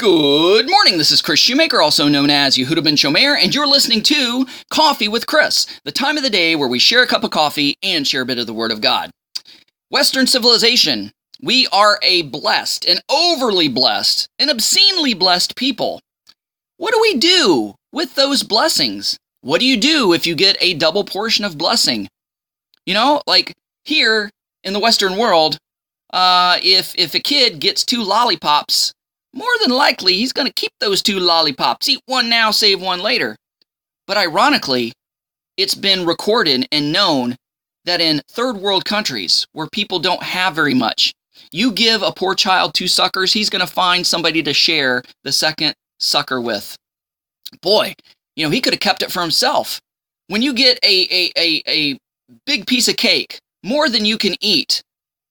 Good morning. This is Kris Shoemaker, also known as Yehudah Ben Shomeyr, and you're listening to Coffee with Kris, the time of the day where we share a cup of coffee and share a bit of the Word of God. Western civilization, we are a blessed, an overly blessed, an obscenely blessed people. What do we do with those blessings? What do you do if you get a double portion of blessing? You know, like here in the Western world, uh, if if a kid gets two lollipops more than likely he's going to keep those two lollipops, eat one now, save one later. But ironically, it's been recorded and known that in third world countries where people don't have very much, you give a poor child two suckers, he's going to find somebody to share the second sucker with. Boy, you know, he could have kept it for himself. When you get a, a, a, a big piece of cake, more than you can eat,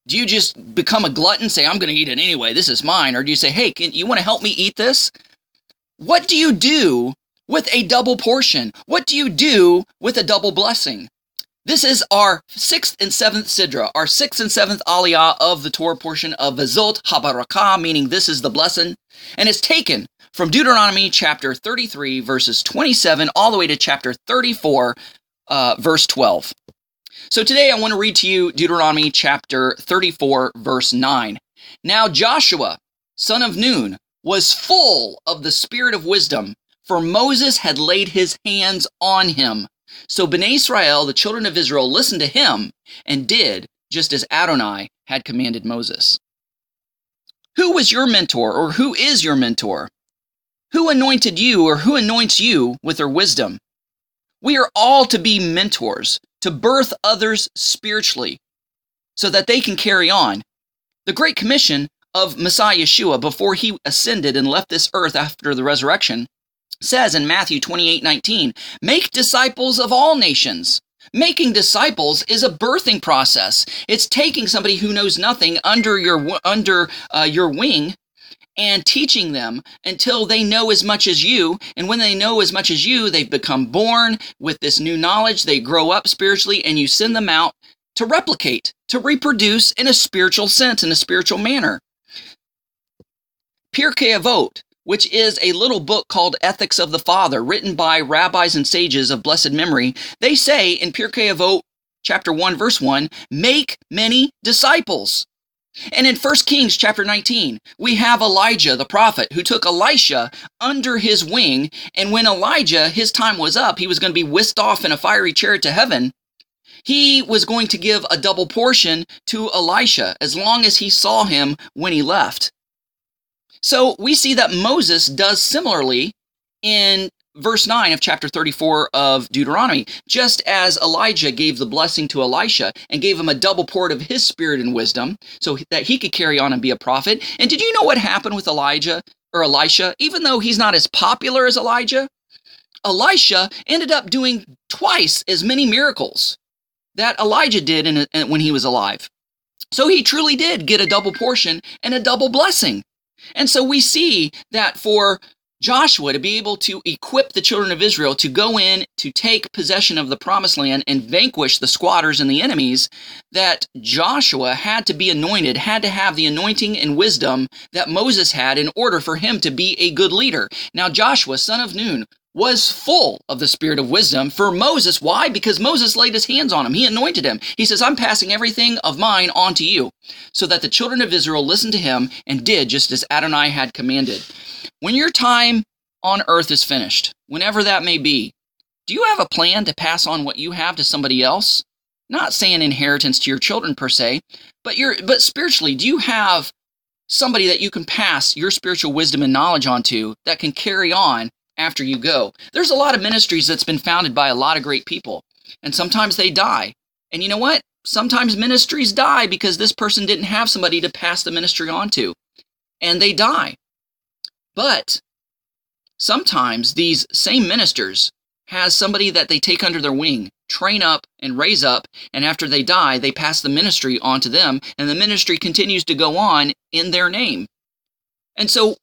do you just become a glutton, say, I'm going to eat it anyway, this is mine? Or do you say, hey, can, you want to help me eat this? What do you do with a double portion? What do you do with a double blessing? This is our sixth and seventh sidra, our sixth and seventh aliyah of the Torah portion of Vzot HaBracha, meaning this is the blessing, and it's taken from Deuteronomy chapter 33, verses 27, all the way to chapter 34, uh, verse 12. So today I want to read to you Deuteronomy chapter 34, verse 9. Now Joshua, son of Nun, was full of the spirit of wisdom, for Moses had laid his hands on him. So Bnei Israel, the children of Israel, listened to him and did just as Adonai had commanded Moses. Who was your mentor, or who is your mentor? Who anointed you, or who anoints you with their wisdom? We are all to be mentors, to birth others spiritually so that they can carry on. The Great Commission of Messiah Yeshua before he ascended and left this earth after the resurrection says in Matthew 28 19, make disciples of all nations. Making disciples is a birthing process. It's taking somebody who knows nothing under your under uh, your wing and teaching them until they know as much as you. And when they know as much as you, they've become born with this new knowledge. They grow up spiritually, and you send them out to replicate, to reproduce in a spiritual sense, in a spiritual manner. Pirkei Avot, which is a little book called Ethics of the Father, written by rabbis and sages of blessed memory, they say in Pirkei Avot, chapter 1, verse 1, make many disciples. And in 1 Kings chapter 19, we have Elijah the prophet who took Elisha under his wing. And when Elijah, his time was up, he was going to be whisked off in a fiery chariot to heaven. He was going to give a double portion to Elisha as long as he saw him when he left. So we see that Moses does similarly in verse 9 of chapter 34 of Deuteronomy. Just as Elijah gave the blessing to Elisha and gave him a double port of his spirit and wisdom so that he could carry on and be a prophet. And did you know what happened with Elijah or Elisha? Even though he's not as popular as Elijah, Elisha ended up doing twice as many miracles that Elijah did in, when he was alive. So he truly did get a double portion and a double blessing. And so we see that for Joshua to be able to equip the children of Israel to go in to take possession of the promised land and vanquish the squatters and the enemies, that Joshua had to be anointed, had to have the anointing and wisdom that Moses had in order for him to be a good leader. Now, Joshua, son of Nun, was full of the spirit of wisdom for Moses. Why? Because Moses laid his hands on him. He anointed him. He says, I'm passing everything of mine onto you. So that the children of Israel listened to him and did just as Adonai had commanded. When your time on earth is finished, whenever that may be, do you have a plan to pass on what you have to somebody else? Not saying inheritance to your children per se, but you but spiritually, do you have somebody that you can pass your spiritual wisdom and knowledge onto that can carry on after you go? There's a lot of ministries that's been founded by a lot of great people, and sometimes they die. And you know what? Sometimes ministries die because this person didn't have somebody to pass the ministry on to, and they die. But sometimes these same ministers has somebody that they take under their wing, train up and raise up, and after they die, they pass the ministry on to them, and the ministry continues to go on in their name. And so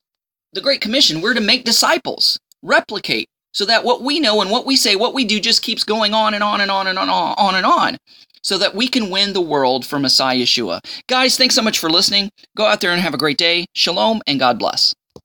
the Great Commission, we're to make disciples, replicate, so that what we know and what we say, what we do just keeps going on and on and on and on and on, on and on so that we can win the world for Messiah Yeshua. Guys, thanks so much for listening. Go out there and have a great day. Shalom and God bless.